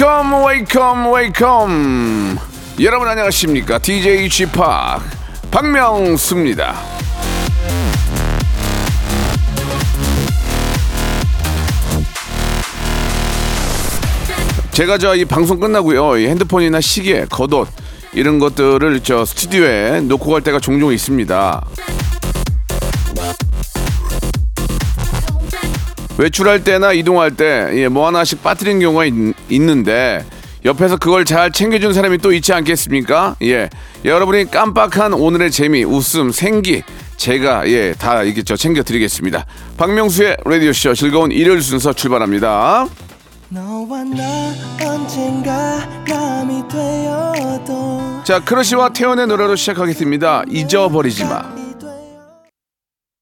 Welcome, welcome, welcome. 여러분 안녕하십니까? DJ p 박명수입니다. 제가 저 이 방송 끝나고요. 이 핸드폰이나 시계, 겉옷 이런 것들을 저 스튜디오에 놓고 갈 때가 종종 있습니다. 외출할 때나 이동할 때 뭐 하나씩 빠뜨린 경우가 있, 있는데 옆에서 그걸 잘 챙겨준 사람이 또 있지 않겠습니까? 예, 여러분이 깜빡한 오늘의 재미, 웃음, 생기 제가 예 다 이게 저 챙겨드리겠습니다. 박명수의 라디오 쇼 즐거운 일요일 순서 출발합니다. 자, 크러쉬와 태연의 노래로 시작하겠습니다. 잊어버리지 마.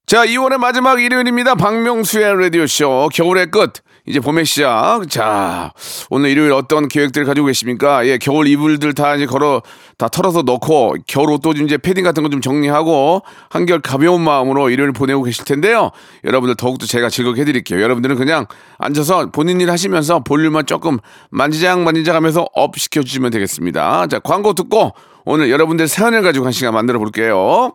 자, 2월의 마지막 일요일입니다. 박명수의 라디오쇼. 겨울의 끝. 이제 봄의 시작. 자, 오늘 일요일 어떤 계획들 가지고 계십니까? 예, 겨울 이불들 다 이제 걸어, 다 털어서 넣고, 겨울 옷도 좀 이제 패딩 같은 거 좀 정리하고, 한결 가벼운 마음으로 일요일 보내고 계실 텐데요. 여러분들 더욱더 제가 즐겁게 해드릴게요. 여러분들은 그냥 앉아서 본인 일 하시면서 볼륨만 조금 만지작 만지작 하면서 up 시켜주시면 되겠습니다. 자, 광고 듣고, 오늘 여러분들 사연을 가지고 한 시간 만들어 볼게요.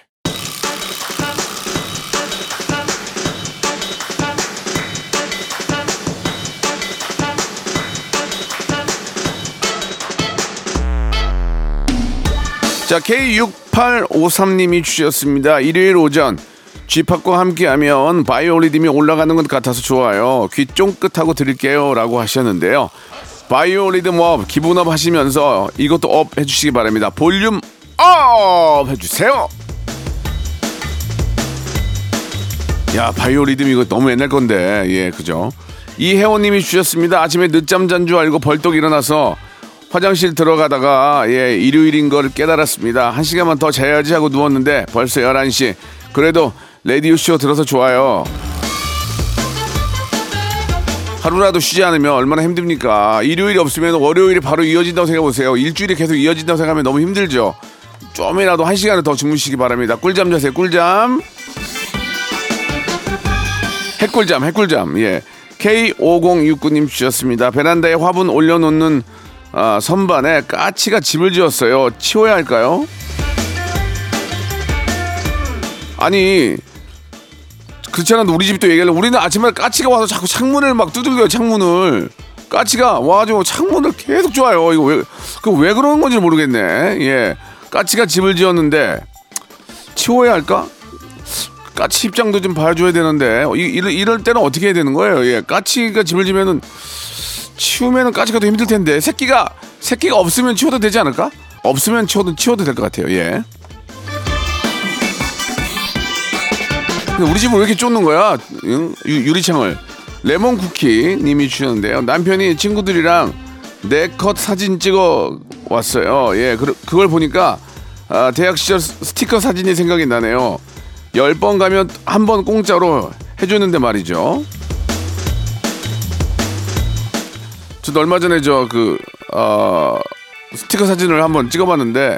자, K6853님이 주셨습니다. 일요일 오전 쥐팍과 함께하면 바이오리듬이 올라가는 것 같아서 좋아요. 귀 쫑긋하고 드릴게요. 라고 하셨는데요. 바이오리듬 up, 기분 up 하시면서 이것도 up 해주시기 바랍니다. 볼륨 up 해주세요. 야, 바이오리듬 이거 너무 옛날 건데. 예, 그죠. 이혜원님이 주셨습니다. 아침에 늦잠 잔 줄 알고 벌떡 일어나서 화장실 들어가다가 예, 일요일인 걸 깨달았습니다. 한 시간만 더 자야지 하고 누웠는데 벌써 11시. 그래도 라디오 쇼 들어서 좋아요. 하루라도 쉬지 않으면 얼마나 힘듭니까? 일요일이 없으면 월요일이 바로 이어진다고 생각해보세요. 일주일이 계속 이어진다고 생각하면 너무 힘들죠. 좀이라도 한 시간을 더 주무시기 바랍니다. 꿀잠 자세요, 꿀잠. 핵꿀잠, 핵꿀잠. 예. K5069님 주셨습니다. 베란다에 화분 올려놓는 아, 선반에 까치가 집을 지었어요. 치워야 할까요? 아니, 그렇지 않아도 우리 집도 얘기하려 우리는 아침에 까치가 와서 자꾸 창문을 막 두들겨요, 창문을. 까치가 와가지고 창문을 계속 좋아요. 이거 왜, 그 왜 그러는 건지 모르겠네. 예. 까치가 집을 지었는데, 치워야 할까? 까치 입장도 좀 봐줘야 되는데, 이, 이럴, 이럴 때는 어떻게 해야 되는 거예요? 예. 까치가 집을 지면은, 치우면은 까치가 더 힘들 텐데, 새끼가, 새끼가 없으면 치워도 되지 않을까? 없으면 치워도, 치워도 될 것 같아요. 예. 우리 집은 왜 이렇게 쫓는 거야? 응? 유, 유리창을. 레몬 쿠키 님이 주셨는데요. 남편이 친구들이랑 내컷 사진 찍어 왔어요. 예, 그, 그걸 보니까 아, 대학 시절 스- 스티커 사진이 생각이 나네요. 열 번 가면 한 번 공짜로 해주는데 말이죠. 저도 얼마 전에 저그 어, 스티커 사진을 한번 찍어봤는데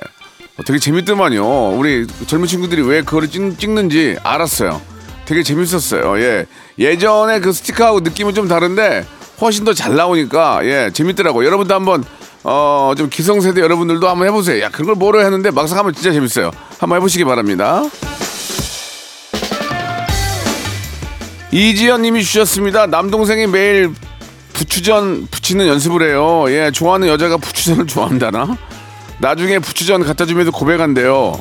어, 되게 재밌더만요. 우리 젊은 친구들이 왜 그거를 찍, 찍는지 알았어요. 되게 재밌었어요. 예. 예전에 그 스티커하고 느낌은 좀 다른데 훨씬 더 잘 나오니까 예 재밌더라고. 여러분도 한번 어 좀 기성세대 여러분들도 한번 해보세요. 야 그걸 뭐로 했는데 막상 하면 진짜 재밌어요. 한번 해보시기 바랍니다. 이지연 님이 주셨습니다. 남동생이 매일 부추전 부치는 연습을 해요. 예, 좋아하는 여자가 부추전을 좋아한다나? 나중에 부추전 갖다 주면서 고백한대요.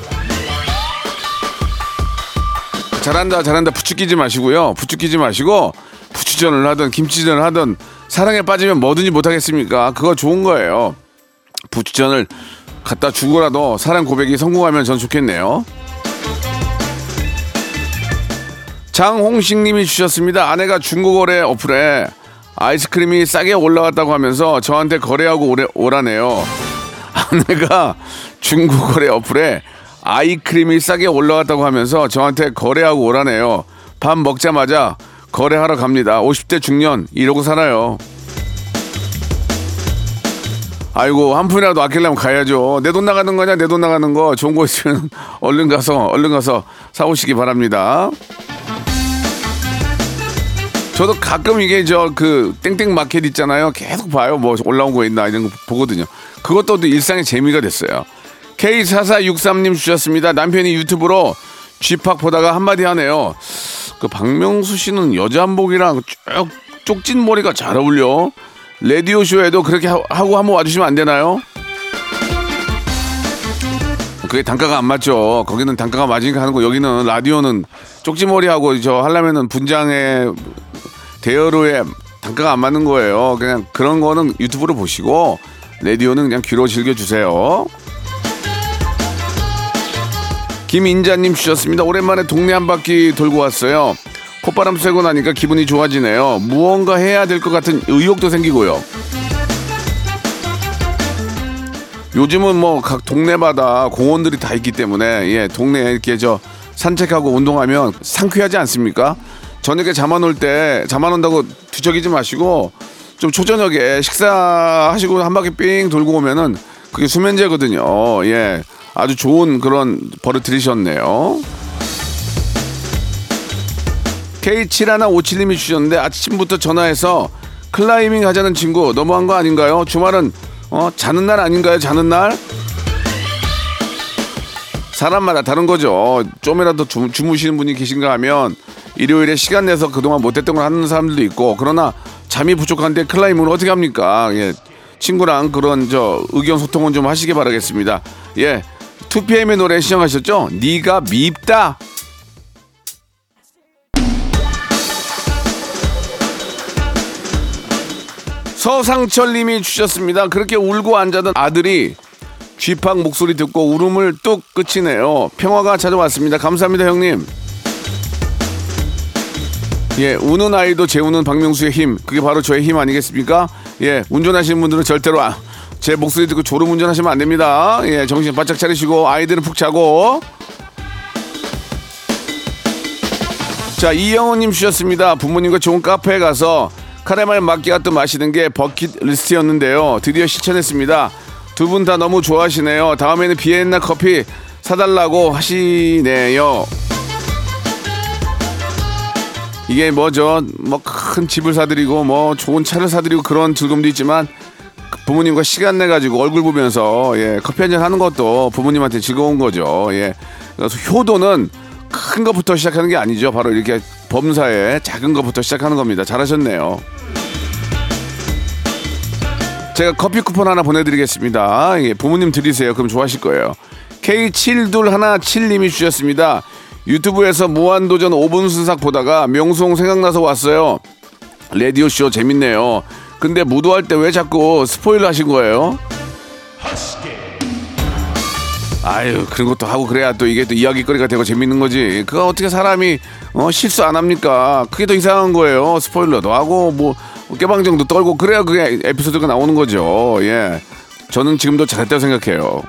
잘한다, 잘한다. 부추 끼지 마시고요. 부추 끼지 마시고 부추전을 하든 김치전을 하든 사랑에 빠지면 뭐든지 못하겠습니까? 그거 좋은 거예요. 부추전을 갖다 주고라도 사랑 고백이 성공하면 전 좋겠네요. 장홍식 님이 주셨습니다. 아내가 중고거래 어플에 아이스크림이 싸게 올라갔다고 하면서 저한테 거래하고 오래, 오라네요. 아내가 중고거래 어플에 아이크림이 싸게 올라갔다고 하면서 저한테 거래하고 오라네요. 밥 먹자마자 거래하러 갑니다. 50대 중년 이러고 살아요. 아이고 한 푼이라도 아끼려면 가야죠. 내 돈 나가는 거냐 내 돈 나가는 거 좋은 거 있으면 얼른 가서 얼른 가서 사오시기 바랍니다. 저도 가끔 이게 저 그 땡땡 마켓 있잖아요. 계속 봐요. 뭐 올라온 거 있나 이런 거 보거든요. 그것도 또 일상의 재미가 됐어요. K4463님 주셨습니다. 남편이 유튜브로 쥐팍 보다가 한마디 하네요. 그 박명수 씨는 여자 한복이랑 쭉 쪽진 머리가 잘 어울려. 라디오 쇼에도 그렇게 하- 하고 한번 와주시면 안 되나요? 그게 단가가 안 맞죠. 거기는 단가가 맞으니까 하는 거 여기는 라디오는 쪽지머리하고 저 하려면은 분장에 대여로에 단가가 안 맞는 거예요. 그냥 그런 거는 유튜브로 보시고 라디오는 그냥 귀로 즐겨주세요. 김인자님 주셨습니다. 오랜만에 동네 한 바퀴 돌고 왔어요. 콧바람 쐬고 나니까 기분이 좋아지네요. 무언가 해야 될 것 같은 의욕도 생기고요. 요즘은 뭐 각 동네마다 공원들이 다 있기 때문에 예 동네에 이렇게 저 산책하고 운동하면 상쾌하지 않습니까? 저녁에 잠안 올 때 잠안 온다고 뒤척이지 마시고 좀 초저녁에 식사하시고 한 바퀴 삥 돌고 오면은 그게 수면제거든요. 예 아주 좋은 그런 버릇 들이셨네요. K7157님이 주셨는데 아침부터 전화해서 클라이밍 하자는 친구 너무한 거 아닌가요? 주말은 어 자는 날 아닌가요? 자는 날? 사람마다 다른 거죠. 좀이라도 주, 주무시는 분이 계신가 하면 일요일에 시간 내서 그동안 못했던 걸 하는 사람들도 있고 그러나 잠이 부족한데 클라이밍을 어떻게 합니까? 예. 친구랑 그런 저 의견 소통은 좀 하시기 바라겠습니다. 예. 2PM의 노래 시청하셨죠? 네가 밉다. 서상철 님이 주셨습니다. 그렇게 울고 앉아던 아들이 쥐팍 목소리 듣고 울음을 뚝 끝이네요. 평화가 찾아왔습니다. 감사합니다, 형님. 예, 우는 아이도 재우는 박명수의 힘. 그게 바로 저의 힘 아니겠습니까? 예, 운전하시는 분들은 절대로 아, 제 목소리 듣고 졸음 운전하시면 안 됩니다. 예, 정신 바짝 차리시고 아이들은 푹 자고. 자, 이영호님 주셨습니다. 부모님과 좋은 카페에 가서 카레말 마끼아또 마시는 게 버킷리스트였는데요. 드디어 실천했습니다. 두 분 다 너무 좋아하시네요. 다음에는 비엔나 커피 사달라고 하시네요. 이게 뭐죠? 뭐 큰 집을 사드리고 뭐 좋은 차를 사드리고 그런 즐거움도 있지만 부모님과 시간 내 가지고 얼굴 보면서 예 커피 한 잔 하는 것도 부모님한테 즐거운 거죠. 예 그래서 효도는 큰 것부터 시작하는 게 아니죠. 바로 이렇게 범사에 작은 것부터 시작하는 겁니다. 잘하셨네요. 제가 커피 쿠폰 하나 보내드리겠습니다. 예, 부모님 드리세요. 그럼 좋아하실 거예요. K7217님이 주셨습니다. 유튜브에서 무한도전 5분 순삭 보다가 명수홍 생각나서 왔어요. 라디오쇼 재밌네요. 근데 무도할 때 왜 자꾸 스포일러 하신 거예요? 아유 그런 것도 하고 그래야 또 이게 또 이야기거리가 되고 재밌는 거지. 그거 어떻게 사람이 어, 실수 안 합니까? 그게 더 이상한 거예요. 스포일러도 하고 뭐 깨방정도 떨고 그래야 그게 에피소드가 나오는 거죠. 예, 저는 지금도 잘했다고 생각해요.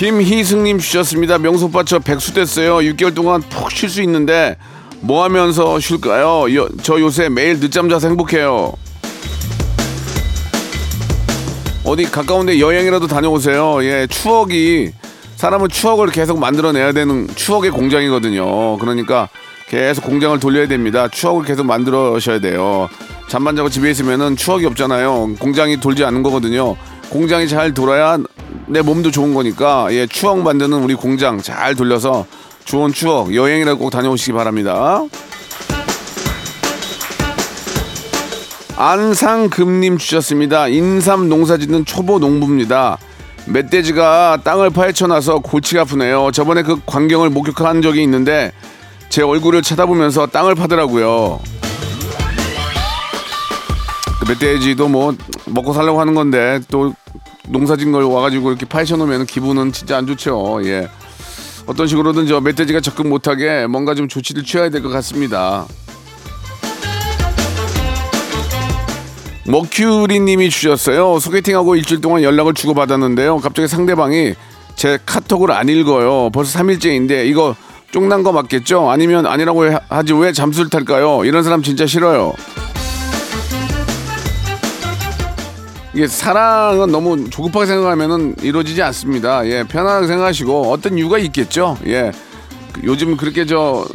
김희승님 주셨습니다. 명수 오빠 저 백수 됐어요. 6개월 동안 푹 쉴 수 있는데 뭐 하면서 쉴까요? 여- 저 요새 매일 늦잠 자서 행복해요. 어디 가까운데 여행이라도 다녀오세요. 예, 추억이 사람은 추억을 계속 만들어내야 되는 추억의 공장이거든요. 그러니까 계속 공장을 돌려야 됩니다. 추억을 계속 만들어셔야 돼요. 잠만 자고 집에 있으면은 추억이 없잖아요. 공장이 돌지 않는 거거든요. 공장이 잘 돌아야 내 몸도 좋은 거니까 예, 추억 만드는 우리 공장 잘 돌려서 좋은 추억 여행이라도 꼭 다녀오시기 바랍니다. 안상금님 주셨습니다. 인삼 농사 짓는 초보 농부입니다. 멧돼지가 땅을 파헤쳐놔서 골치가 아프네요. 저번에 그 광경을 목격한 적이 있는데 제 얼굴을 쳐다보면서 땅을 파더라고요. 그 멧돼지도 뭐 먹고 살려고 하는 건데 또 농사진 걸 와가지고 이렇게 파헤쳐 놓으면 기분은 진짜 안 좋죠. 예. 어떤 식으로든 저 멧돼지가 접근 못하게 뭔가 좀 조치를 취해야 될 것 같습니다. 머큐리님이 주셨어요. 소개팅하고 일주일 동안 연락을 주고받았는데요. 갑자기 상대방이 제 카톡을 안 읽어요. 벌써 3일째인데 이거 쫑난 거 맞겠죠? 아니면 아니라고 해- 하지 왜 잠수를 탈까요? 이런 사람 진짜 싫어요. 이게 사랑은 너무 조급하게 생각하면은 이루어지지 않습니다. 예, 편안하게 생각하시고 어떤 이유가 있겠죠. 예, 그 요즘 그렇게 저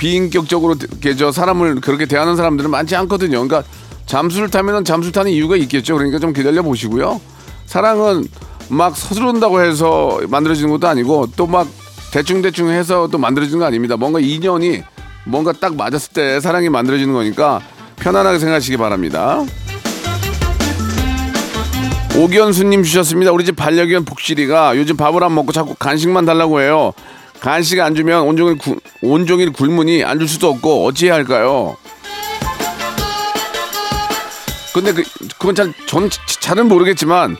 비인격적으로 저 사람을 그렇게 대하는 사람들은 많지 않거든요. 그러니까 잠수를 타면은 잠수 타는 이유가 있겠죠. 그러니까 좀 기다려 보시고요. 사랑은 막 서두른다고 해서 만들어지는 것도 아니고 또 막 대충 대충 해서 또 만들어지는 거 아닙니다. 뭔가 인연이 뭔가 딱 맞았을 때 사랑이 만들어지는 거니까 편안하게 생각하시기 바랍니다. 오견수님 주셨습니다. 우리 집 반려견 복실이가 요즘 밥을 안 먹고 자꾸 간식만 달라고 해요. 간식 안 주면 온종일 구- 온종일 굶으니 안 줄 수도 없고 어찌해야 할까요? 근데 그 그건 잘 전 잘은 모르겠지만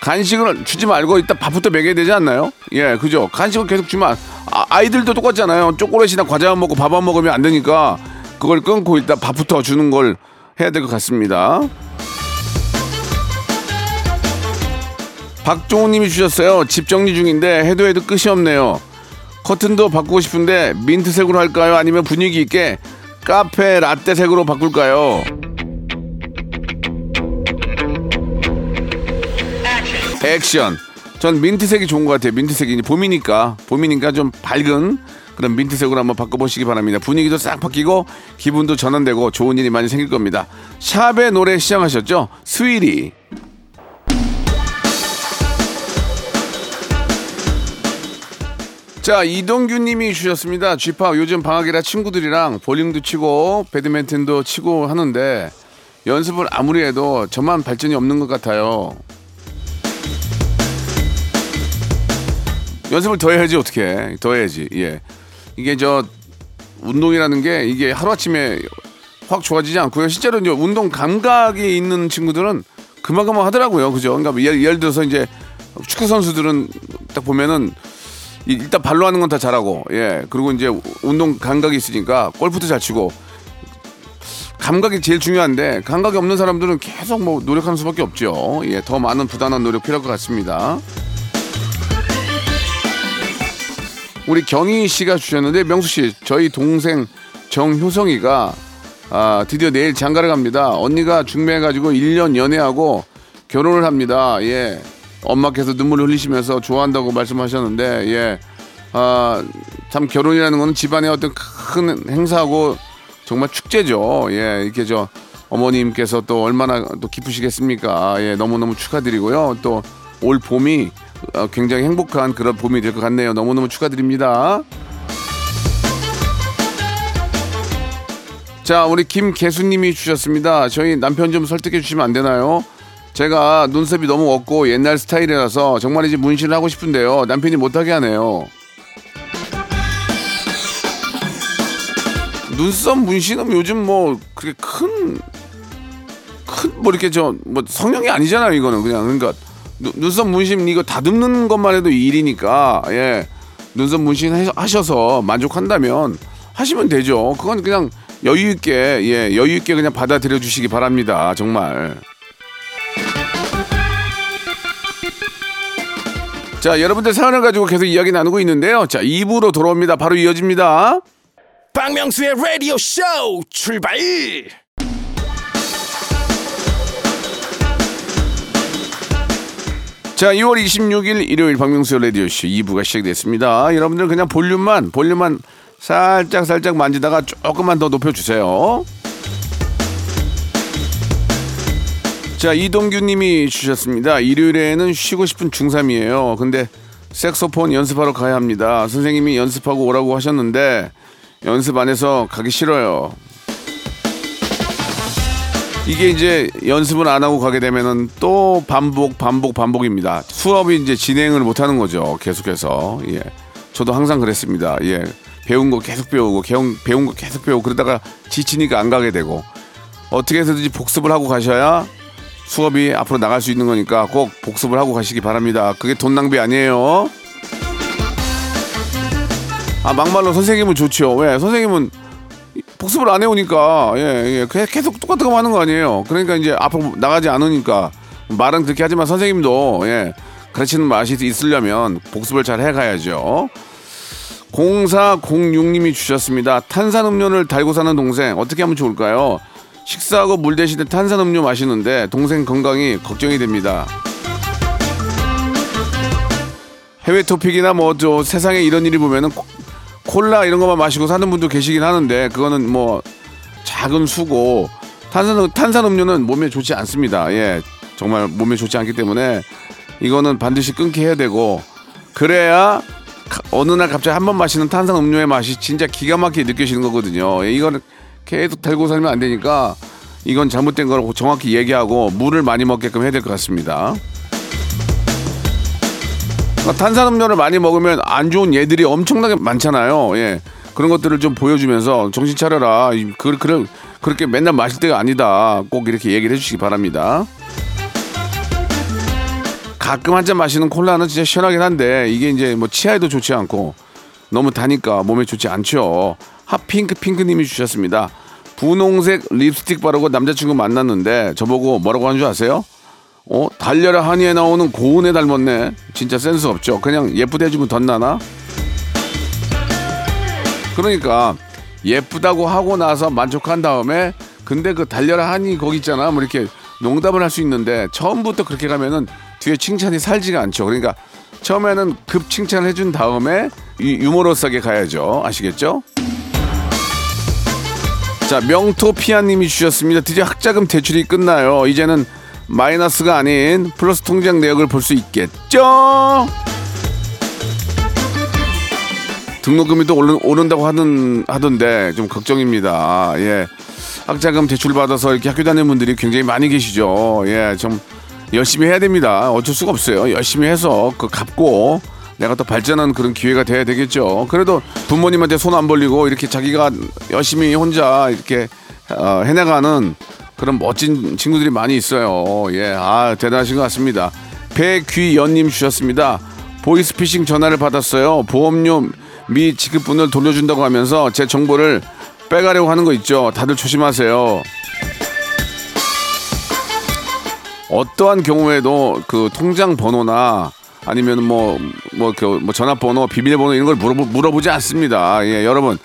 간식을 주지 말고 이따 밥부터 먹여야 되지 않나요? 예, 그죠. 간식을 계속 주면 아, 아이들도 똑같잖아요. 초콜릿이나 과자 만 먹고 밥 안 먹으면 안 되니까 그걸 끊고 일단 밥부터 주는 걸 해야 될 것 같습니다. 박종우님이 주셨어요. 집 정리 중인데 해도 해도 끝이 없네요. 커튼도 바꾸고 싶은데 민트색으로 할까요? 아니면 분위기 있게 카페 라떼색으로 바꿀까요? 액션. 전 민트색이 좋은 것 같아요. 민트색이 봄이니까 봄이니까 좀 밝은 그런 민트색으로 한번 바꿔보시기 바랍니다. 분위기도 싹 바뀌고 기분도 전환되고 좋은 일이 많이 생길 겁니다. 샵의 노래 시작하셨죠? 스위리. 자 이동규 님이 주셨습니다. 쥐파 요즘 방학이라 친구들이랑 볼링도 치고 배드민턴도 치고 하는데 연습을 아무리 해도 저만 발전이 없는 것 같아요. 연습을 더 해야지 어떻게? 더 해야지 예. 이게 저 운동이라는 게 이게 하루아침에 확 좋아지지 않고요. 실제로 이제 운동 감각이 있는 친구들은 그만그만 하더라고요. 그죠? 그러니까 예를, 예를 들어서 이제 축구 선수들은 딱 보면은 이- 일단 발로 하는 건 다 잘하고 예 그리고 이제 운동 감각이 있으니까 골프도 잘 치고 감각이 제일 중요한데 감각이 없는 사람들은 계속 뭐 노력하는 수밖에 없죠 예 더 많은 부단한 노력 필요할 것 같습니다. 우리 경희 씨가 주셨는데 명수 씨 저희 동생 정효성이가 아, 드디어 내일 장가를 갑니다. 언니가 중매해가지고 1년 연애하고 결혼을 합니다. 예. 엄마께서 눈물을 흘리시면서 좋아한다고 말씀하셨는데 예. 아, 참 결혼이라는 건 집안의 어떤 큰 행사고 정말 축제죠. 예. 이렇게 저 어머님께서 또 얼마나 또 기쁘시겠습니까? 예. 너무너무 축하드리고요. 또 올 봄이 어, 굉장히 행복한 그런 봄이 될 것 같네요. 너무너무 축하드립니다. 자, 우리 김계수님이 주셨습니다. 저희 남편 좀 설득해 주시면 안 되나요? 제가 눈썹이 너무 없고 옛날 스타일이라서 정말이지 문신을 하고 싶은데요. 남편이 못하게 하네요. 눈썹 문신은 요즘 뭐 그렇게 큰 큰 뭐 이렇게 저 뭐 성형이 아니잖아요. 이거는 그냥 그러니까 눈- 눈썹 문신 이거 다듬는 것만 해도 일이니까 예 눈썹 문신 해- 하셔서 만족한다면 하시면 되죠. 그건 그냥 여유 있게 예 여유 있게 그냥 받아들여 주시기 바랍니다. 정말. 자 여러분들 사연을 가지고 계속 이야기 나누고 있는데요. 자 2부로 돌아옵니다. 바로 이어집니다. 박명수의 라디오 쇼 출발 자, 2월 26일 일요일 박명수 라디오 쇼 2부가 시작됐습니다. 여러분들 그냥 볼륨만, 볼륨만 살짝 살짝 만지다가 조금만 더 높여 주세요. 자, 이동규 님이 주셨습니다. 일요일에는 쉬고 싶은 중3이에요. 근데 색소폰 연습하러 가야 합니다. 선생님이 연습하고 오라고 하셨는데 연습 안 해서 가기 싫어요. 이게 이제 연습을 안 하고 가게 되면은 또 반복 반복 반복입니다. 수업이 이제 진행을 못 하는 거죠. 계속해서. 예. 저도 항상 그랬습니다. 예. 배운 거 계속 배우고 배운, 배운 거 계속 배우고 그러다가 지치니까 안 가게 되고 어떻게 해서든지 복습을 하고 가셔야 수업이 앞으로 나갈 수 있는 거니까 꼭 복습을 하고 가시기 바랍니다. 그게 돈 낭비 아니에요. 아 막말로 선생님은 좋죠. 왜 선생님은 복습을 안 해오니까 예, 예 계- 계속 똑같은 거 하는 거 아니에요. 그러니까 이제 앞으로 나가지 않으니까 말은 그렇게 하지만 선생님도 예 가르치는 맛이 있으려면 복습을 잘 해가야죠. 0406님이 주셨습니다. 탄산음료를 달고 사는 동생 어떻게 하면 좋을까요? 식사하고 물 대신에 탄산음료 마시는데 동생 건강이 걱정이 됩니다. 해외 토픽이나 뭐 저 세상에 이런 일이 보면은 코- 콜라 이런 것만 마시고 사는 분도 계시긴 하는데 그거는 뭐 작은 수고 탄산 탄산 음료는 몸에 좋지 않습니다. 예, 정말 몸에 좋지 않기 때문에 이거는 반드시 끊게 해야 되고 그래야 가- 어느 날 갑자기 한 번 마시는 탄산 음료의 맛이 진짜 기가 막히게 느껴지는 거거든요. 예, 이거는 계속 달고 살면 안 되니까 이건 잘못된 걸 정확히 얘기하고 물을 많이 먹게끔 해야 될 것 같습니다. 그러니까 탄산음료를 많이 먹으면 안 좋은 예들이 엄청나게 많잖아요. 예. 그런 것들을 좀 보여주면서 정신 차려라. 이- 그, 그, 그렇게 맨날 마실 때가 아니다. 꼭 이렇게 얘기를 해주시기 바랍니다. 가끔 한 잔 마시는 콜라는 진짜 시원하긴 한데 이게 이제 뭐 치아에도 좋지 않고 너무 다니까 몸에 좋지 않죠. 핫핑크 핑크님이 주셨습니다. 분홍색 립스틱 바르고 남자친구 만났는데 저보고 뭐라고 하는 줄 아세요? 어? 달려라 하니에 나오는 고운에 닮았네. 진짜 센스 없죠. 그냥 예쁘게 해주면 덧나나? 그러니까 예쁘다고 하고 나서 만족한 다음에 근데 그 달려라 하니 거기 있잖아. 뭐 이렇게 농담을 할 수 있는데 처음부터 그렇게 가면은 뒤에 칭찬이 살지가 않죠. 그러니까 처음에는 급 칭찬을 해준 다음에 이 유머러스하게 가야죠. 아시겠죠? 자, 명토피아님이 주셨습니다. 드디어 학자금 대출이 끝나요. 이제는 마이너스가 아닌 플러스 통장 내역을 볼 수 있겠죠? 등록금이 또 오른, 오른다고 하는, 하던데 좀 걱정입니다. 예. 학자금 대출 받아서 이렇게 학교 다니는 분들이 굉장히 많이 계시죠. 예. 좀 열심히 해야 됩니다. 어쩔 수가 없어요. 열심히 해서 그 갚고 내가 또 발전하는 그런 기회가 돼야 되겠죠. 그래도 부모님한테 손 안 벌리고 이렇게 자기가 열심히 혼자 이렇게 어, 해나가는 그런 멋진 친구들이 많이 있어요. 예, 아 대단하신 것 같습니다. 배귀연님 주셨습니다. 보이스피싱 전화를 받았어요. 보험료 미 지급분을 돌려준다고 하면서 제 정보를 빼가려고 하는 거 있죠. 다들 조심하세요. 어떠한 경우에도 그 통장 번호나 아니면 뭐, 뭐, 그, 뭐 전화번호, 비밀번호 이런 걸 물어보, 물어보 지 않습니다. 예, 여러분.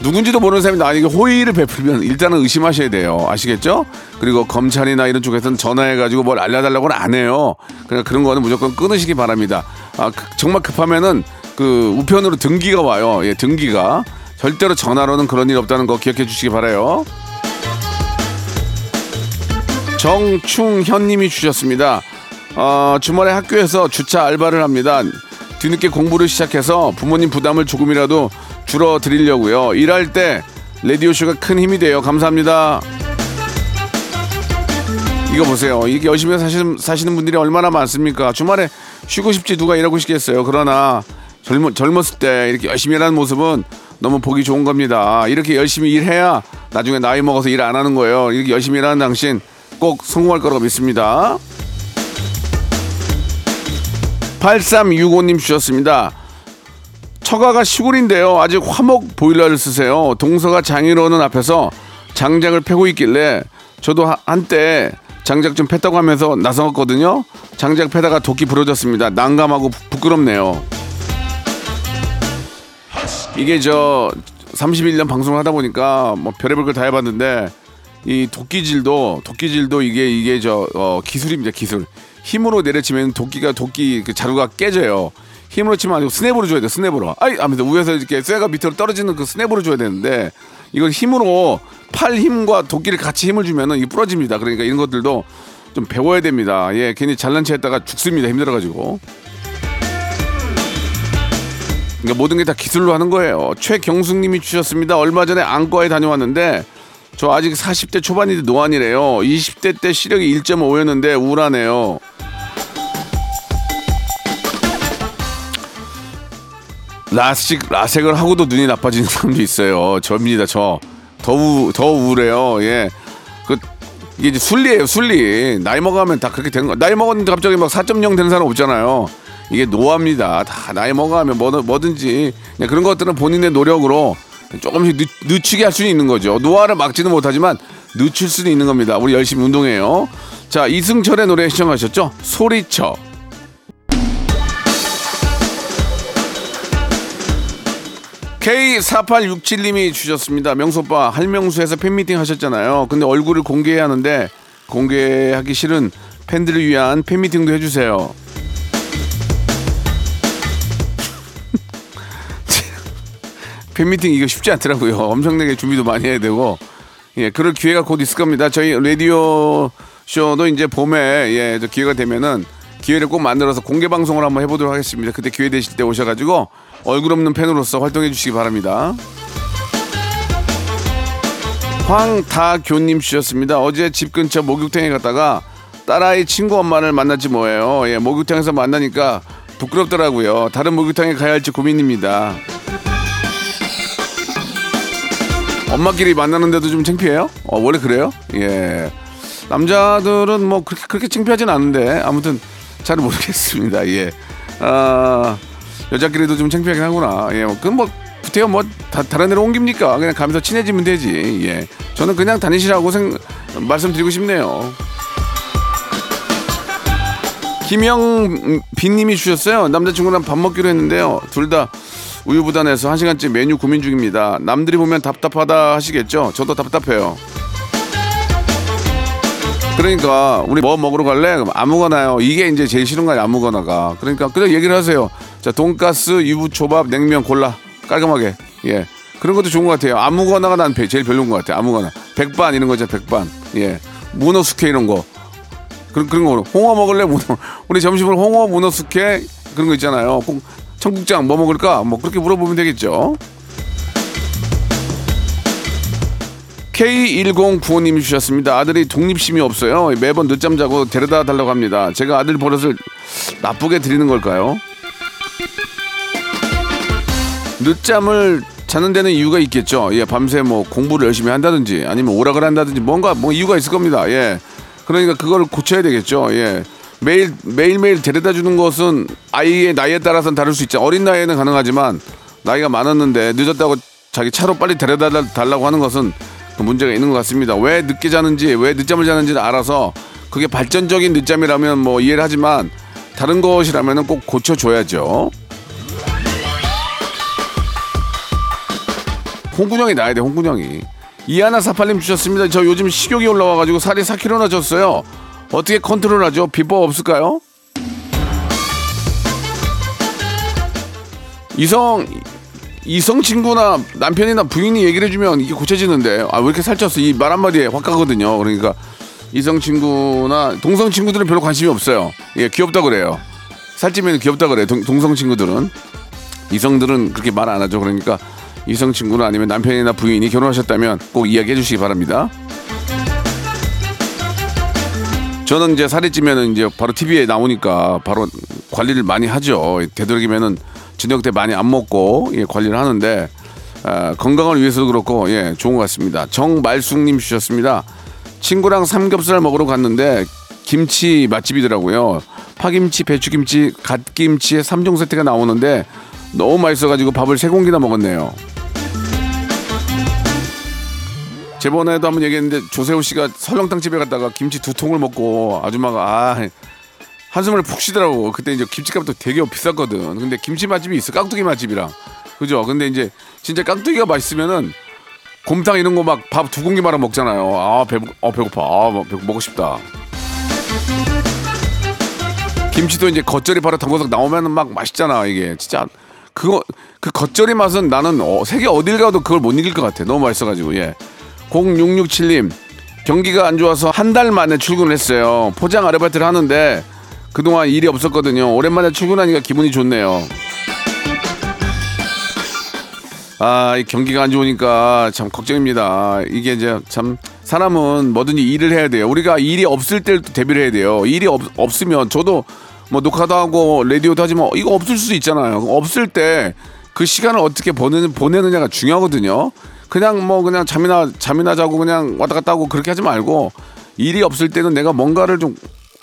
누군지도 모르는 사람이 나에게 호의를 베풀면 일단은 의심하셔야 돼요. 아시겠죠? 그리고 검찰이나 이런 쪽에서는 전화해가지고 뭘 알려달라고는 안 해요. 그러니까 그런 거는 무조건 끊으시기 바랍니다. 아, 그- 정말 급하면은 그 우편으로 등기가 와요. 예, 등기가. 절대로 전화로는 그런 일 없다는 거 기억해 주시기 바라요. 정충현 님이 주셨습니다. 어, 주말에 학교에서 주차 알바를 합니다. 뒤늦게 공부를 시작해서 부모님 부담을 조금이라도 줄어드리려고요. 일할 때 라디오 쇼가 큰 힘이 돼요. 감사합니다. 이거 보세요. 이게 열심히 사시는, 사시는 분들이 얼마나 많습니까? 주말에 쉬고 싶지 누가 일하고 싶겠어요. 그러나 젊, 젊었을 때 이렇게 열심히 일하는 모습은 너무 보기 좋은 겁니다. 이렇게 열심히 일해야 나중에 나이 먹어서 일 안 하는 거예요. 이렇게 열심히 일하는 당신 꼭 성공할 거라고 믿습니다. 8365님 주셨습니다. 처가가 시골인데요. 아직 화목 보일러를 쓰세요. 동서가 장인어른 앞에서 장작을 패고 있길래 저도 하- 한때 장작 좀 팼다고 하면서 나섰거든요. 장작 패다가 도끼 부러졌습니다. 난감하고 부- 부끄럽네요. 이게 저 31년 방송을 하다 보니까 뭐 별의별 걸 다 해봤는데 이 도끼질도 도끼질도 이게 이게 저 어, 기술입니다 기술. 힘으로 내려치면 도끼가 도끼 그 자루가 깨져요. 힘으로 치면 아니고 스냅으로 줘야 돼 스냅으로. 아이 하면서 위에서 이렇게 쇠가 밑으로 떨어지는 그 스냅으로 줘야 되는데 이걸 힘으로 팔 힘과 도끼를 같이 힘을 주면은 이게 부러집니다. 그러니까 이런 것들도 좀 배워야 됩니다. 예 괜히 잘난 체 했다가 죽습니다. 힘들어가지고. 그러니까 모든 게 다 기술로 하는 거예요. 최경숙님이 주셨습니다. 얼마 전에 안과에 다녀왔는데 저 아직 40대 초반인데 노안이래요. 20대 때 시력이 1.5였는데 우울하네요. 라식 라섹을 하고도 눈이 나빠지는 사람도 있어요. 저입니다. 저. 더, 우, 더 우울해요. 예. 이게 이제 순리예요, 순리. 나이 먹으면 다 그렇게 되는 거. 나이 먹었는데 갑자기 막 4.0 되는 사람 없잖아요. 이게 노화입니다. 다 나이 먹어가면 뭐, 뭐든지 그런 것들은 본인의 노력으로 조금씩 늦, 늦추게 할 수는 있는 거죠. 노화를 막지는 못하지만 늦출 수는 있는 겁니다. 우리 열심히 운동해요. 자, 이승철의 노래 시청하셨죠? 소리쳐. K4867님이 주셨습니다. 명소빠 할명수에서 팬미팅 하셨잖아요. 근데 얼굴을 공개해야 하는데 공개하기 싫은 팬들을 위한 팬미팅도 해주세요. 팬미팅 이거 쉽지 않더라고요. 엄청나게 준비도 많이 해야 되고 예 그럴 기회가 곧 있을 겁니다. 저희 라디오 쇼도 이제 봄에 예저 기회가 되면은 기회를 꼭 만들어서 공개 방송을 한번 해보도록 하겠습니다. 그때 기회 되실 때 오셔가지고 얼굴 없는 팬으로서 활동해 주시기 바랍니다. 황다교님 주셨습니다. 어제 집 근처 목욕탕에 갔다가 딸아이 친구 엄마를 만났지 뭐예요. 예, 목욕탕에서 만나니까 부끄럽더라고요. 다른 목욕탕에 가야 할지 고민입니다. 엄마끼리 만나는데도 좀 창피해요? 어, 원래 그래요? 예. 남자들은 뭐 그렇게, 그렇게 창피하진 않은데 아무튼 잘 모르겠습니다. 예. 아, 여자끼리도 좀 창피하긴 하구나. 예. 뭐, 부태요 뭐, 다, 다른 데로 옮깁니까? 그냥 가면서 친해지면 되지. 예. 저는 그냥 다니시라고 생, 말씀드리고 싶네요. 김영빈님이 주셨어요. 남자친구랑 밥 먹기로 했는데요. 둘 다 우유부단해서 한 시간째 메뉴 고민 중입니다. 남들이 보면 답답하다 하시겠죠? 저도 답답해요. 그러니까 우리 뭐 먹으러 갈래? 아무거나요. 이게 이제 제일 싫은 거예요. 아무거나가. 그러니까 그냥 얘기를 하세요. 자 돈가스, 유부초밥, 냉면 골라 깔끔하게. 예. 그런 것도 좋은 것 같아요. 아무거나가 난 배- 제일 별로인 것 같아요. 아무거나. 백반 이런 거죠. 백반. 예. 문어 숙회 이런 거. 그런 그런 거. 홍어 먹을래? 문어. 우리 점심으로 홍어, 문어 숙회 그런 거 있잖아요. 꼭 청국장 뭐 먹을까? 뭐 그렇게 물어보면 되겠죠. K1095님이 주셨습니다. 아들이 독립심이 없어요. 매번 늦잠 자고 데려다 달라고 합니다. 제가 아들 버릇을 나쁘게 드리는 걸까요? 늦잠을 자는 데는 이유가 있겠죠. 예, 밤새 뭐 공부를 열심히 한다든지 아니면 오락을 한다든지 뭔가 뭐 이유가 있을 겁니다. 예. 그러니까 그걸 고쳐야 되겠죠. 예. 매일 매일매일 데려다 주는 것은 아이의 나이에 따라서는 다를 수 있죠. 어린 나이에는 가능하지만 나이가 많았는데 늦었다고 자기 차로 빨리 데려다 달라고 하는 것은 그 문제가 있는 것 같습니다. 왜 늦게 자는지, 왜 늦잠을 자는지를 알아서 그게 발전적인 늦잠이라면 뭐 이해를 하지만 다른 것이라면 꼭 고쳐줘야죠. 홍군형이 나야 돼, 홍군형이. 이하나 사팔님 주셨습니다. 저 요즘 식욕이 올라와가지고 살이 4kg나 쪘어요. 어떻게 컨트롤하죠? 비법 없을까요? 이성 이성 친구나 남편이나 부인이 얘기를 해주면 이게 고쳐지는데 아 왜 이렇게 살쪘어? 이 말 한마디에 확 가거든요. 그러니까 이성 친구나 동성 친구들은 별로 관심이 없어요. 예 귀엽다 그래요. 살찌면 귀엽다 그래요. 동, 동성 친구들은. 이성들은 그렇게 말 안 하죠. 그러니까 이성 친구나 아니면 남편이나 부인이 결혼하셨다면 꼭 이야기해 주시기 바랍니다 저는 이제 살이 찌면은 이제 바로 TV에 나오니까 바로 관리를 많이 하죠. 되도록이면은 저녁 때 많이 안 먹고 예, 관리를 하는데 아, 건강을 위해서도 그렇고 예, 좋은 것 같습니다. 정말숙님 주셨습니다. 친구랑 삼겹살 먹으러 갔는데 김치 맛집이더라고요. 파김치, 배추김치, 갓김치의 삼종 세트가 나오는데 너무 맛있어가지고 밥을 세 공기나 먹었네요. 저번에도 한번 얘기했는데 조세호 씨가 설렁탕 집에 갔다가 김치 두 통을 먹고 아줌마가 아 한숨을 푹 쉬더라고. 그때 이제 김치값도 되게 비쌌거든. 근데 김치 맛집이 있어. 깍두기 맛집이랑. 그죠? 근데 이제 진짜 깍두기가 맛있으면은 곰탕 이런 거 막 밥 두 공기 말아 먹잖아요. 아, 배, 어, 배고파. 아, 뭐, 배, 먹고 싶다. 김치도 이제 겉절이 바로 담궈서 나오면은 막 맛있잖아, 이게. 진짜. 그거, 그 겉절이 맛은 나는 어, 세계 어딜 가도 그걸 못 이길 것 같아. 너무 맛있어가지고, 예. 0667님, 경기가 안 좋아서 한 달 만에 출근을 했어요. 포장 아르바이트를 하는데 그동안 일이 없었거든요. 오랜만에 출근하니까 기분이 좋네요. 아, 이 경기가 안 좋으니까 참 걱정입니다. 이게 이제 참 사람은 뭐든지 일을 해야 돼요. 우리가 일이 없을 때도 대비를 해야 돼요. 일이 없, 없으면 저도 뭐 녹화도 하고 라디오도 하지만 이거 없을 수도 있잖아요. 없을 때 그 시간을 어떻게 보내는, 보내느냐가 중요하거든요. 그냥 뭐 그냥 잠이나 잠이나 자고 그냥 왔다 갔다 하고 그렇게 하지 말고 일이 없을 때는 내가 뭔가를 좀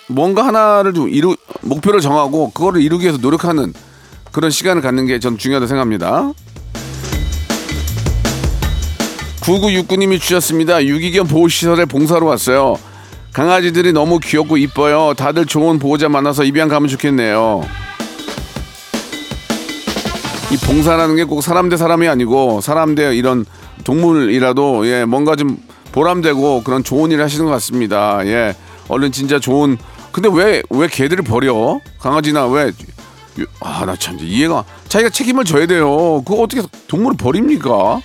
뭔가 하나를 좀 이루 목표를 정하고 그거를 이루기 위해서 노력하는 그런 시간을 갖는 게 전 중요하다 고 생각합니다. 9969님이 주셨습니다. 유기견 보호시설에 봉사로 왔어요. 강아지들이 너무 귀엽고 이뻐요. 다들 좋은 보호자 만나서 입양 가면 좋겠네요. 이 봉사라는 게 꼭 사람 대 사람이 아니고 사람 대 이런 동물이라도 예 뭔가 좀 보람되고 그런 좋은 일을 하시는 것 같습니다. 예 얼른 진짜 좋은 근데 왜 왜 개들을 버려 강아지나 왜 아 나 참 이해가 자기가 책임을 져야 돼요. 그거 어떻게 동물을 버립니까?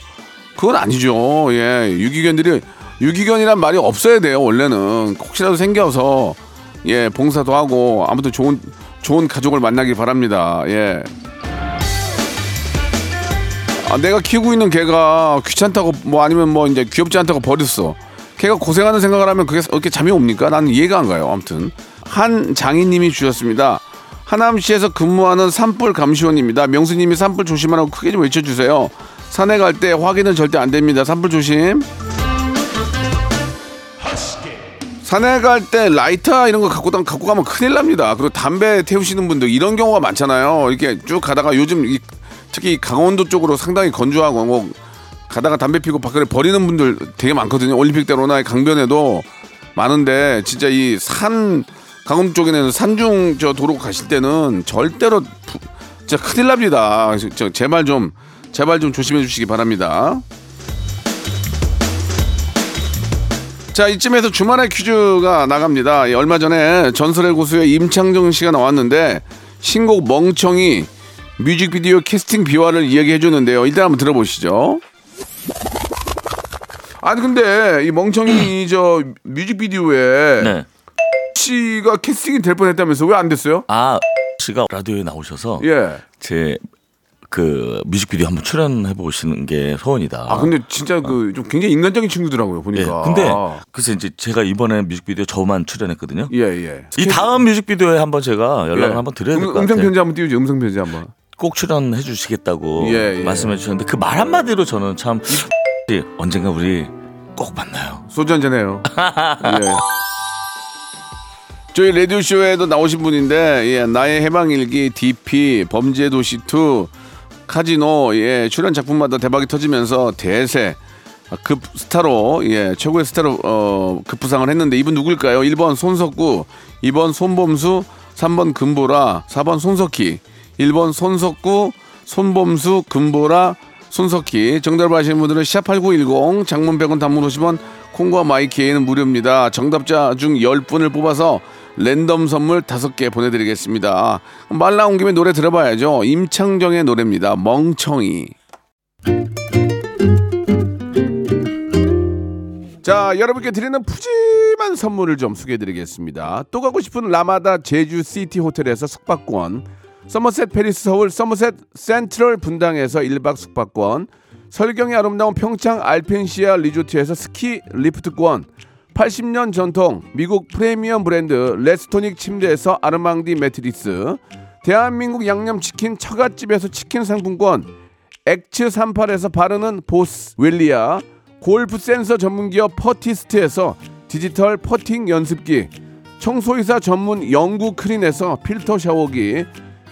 그건 아니죠. 예 유기견들이 유기견이란 말이 없어야 돼요. 원래는 혹시라도 생겨서 예 봉사도 하고 아무튼 좋은 좋은 가족을 만나길 바랍니다. 예. 아, 내가 키우고 있는 개가 귀찮다고 뭐 아니면 뭐 이제 귀엽지 않다고 버렸어. 걔가 고생하는 생각을 하면 그게 어떻게 잠이 옵니까? 나는 이해가 안 가요. 아무튼 한 장인님이 주셨습니다. 하남시에서 근무하는 산불 감시원입니다. 명수님이 산불 조심하라고 크게 좀 외쳐주세요. 산에 갈 때 확인은 절대 안 됩니다. 산불 조심. 산에 갈 때 라이터 이런 거 갖고, 다- 갖고 가면 큰일 납니다. 그리고 담배 태우시는 분들 이런 경우가 많잖아요. 이렇게 쭉 가다가 요즘 이- 특히 강원도 쪽으로 상당히 건조하고 뭐 가다가 담배 피고 밖에 버리는 분들 되게 많거든요. 올림픽대로나 강변에도 많은데 진짜 이 산 강원도 쪽에는 산중 저 도로 가실 때는 절대로 부- 진짜 큰일 납니다. 저 제발 좀 제발 좀 조심해 주시기 바랍니다. 자 이쯤에서 주말에 퀴즈가 나갑니다. 예, 얼마 전에 전설의 고수의 임창정 씨가 나왔는데 신곡 멍청이 뮤직비디오 캐스팅 비화를 이야기해 주는데요. 일단 한번 들어보시죠. 아니 근데 이 멍청이 저 뮤직비디오에 네. 씨가 캐스팅이 될 뻔했다면서 왜 안 됐어요? 아 씨가 라디오에 나오셔서 예. 제 그 뮤직비디오 한번 출연해 보시는 게 소원이다. 아 근데 진짜 그 좀 굉장히 인간적인 친구더라고요 예. 보니까. 근데 그래서 이제 제가 이번에 뮤직비디오 저만 출연했거든요. 예 예. 이 다음 뮤직비디오에 한번 제가 연락을 예. 한번 드려야 될 음, 것 음성 같아요. 편지 한번 띄우죠. 음성 편지 한번. 꼭 출연해 주시겠다고 예, 예. 말씀해 주셨는데 그 말 한마디로 저는 참 언젠가 우리 꼭 만나요. 소주 한잔해요. 예. 저희 라디오 쇼에도 나오신 분인데 예, 나의 해방일기, DP, 범죄 도시 2, 카지노 예, 출연 작품마다 대박이 터지면서 대세 급 스타로 예, 최고의 스타로 어, 급부상을 했는데 이분 누굴까요? 1번 손석구, 2번 손범수, 3번 금보라, 4번 손석희, 1번 손석구, 손범수, 금보라, 손석희 정답을 아시는 분들은 샵8910 장문 100원 단문 50원 콩과 마이키에는 무료입니다. 정답자 중 10분을 뽑아서 랜덤 선물 5개 보내드리겠습니다. 말 나온 김에 노래 들어봐야죠. 임창정의 노래입니다. 멍청이. 자, 여러분께 드리는 푸짐한 선물을 좀 소개해드리겠습니다. 또 가고 싶은 라마다 제주 시티 호텔에서 숙박권, 서머셋 팰리스 서울 서머셋 센트럴 분당에서 1박 숙박권, 설경이 아름다운 평창 알펜시아 리조트에서 스키 리프트권, 80년 전통 미국 프리미엄 브랜드 레스토닉 침대에서 아르망디 매트리스, 대한민국 양념치킨 처갓집에서 치킨 상품권, 엑츠 38에서 바르는 보스 웰리아 골프 센서 전문기업 퍼티스트에서 디지털 퍼팅 연습기 청소이사 전문 영구 크린에서 필터 샤워기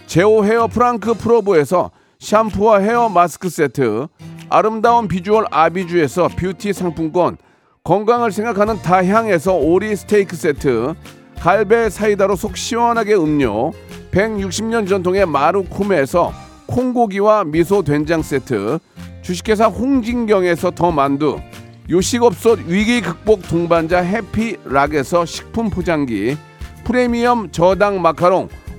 제오 헤어 프랑크 프로보에서 샴푸와 헤어 마스크 세트 아름다운 비주얼 아비주에서 뷰티 상품권 건강을 생각하는 다향에서 오리 스테이크 세트 갈배 사이다로 속 시원하게 음료 160년 전통의 마루코메에서 콩고기와 미소 된장 세트 주식회사 홍진경에서 더 만두 요식업소 위기 극복 동반자 해피락에서 식품 포장기 프리미엄 저당 마카롱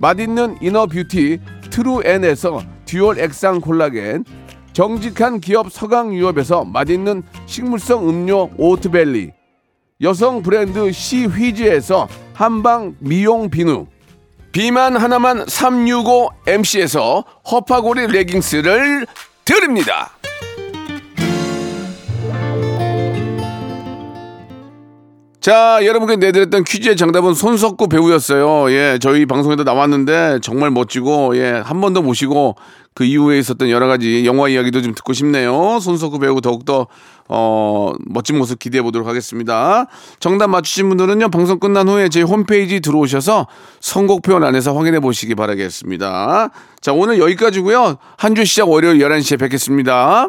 맛있는 inner beauty 트루엔에서 dual 액상 콜라겐 정직한 기업 서강유업에서 맛있는 식물성 음료 오트벨리 여성 브랜드 시휘즈에서 한방 미용 비누 비만 하나만 365MC에서 허파고리 레깅스를 드립니다. 자, 여러분께 내드렸던 퀴즈의 정답은 손석구 배우였어요. 예, 저희 방송에도 나왔는데 정말 멋지고, 예, 한 번 더 모시고 그 이후에 있었던 여러 가지 영화 이야기도 좀 듣고 싶네요. 손석구 배우 더욱더, 어, 멋진 모습 기대해 보도록 하겠습니다. 정답 맞추신 분들은요, 방송 끝난 후에 저희 홈페이지 들어오셔서 선곡표 안에서 확인해 보시기 바라겠습니다. 자, 오늘 여기까지고요 한 주 시작 월요일 11시에 뵙겠습니다.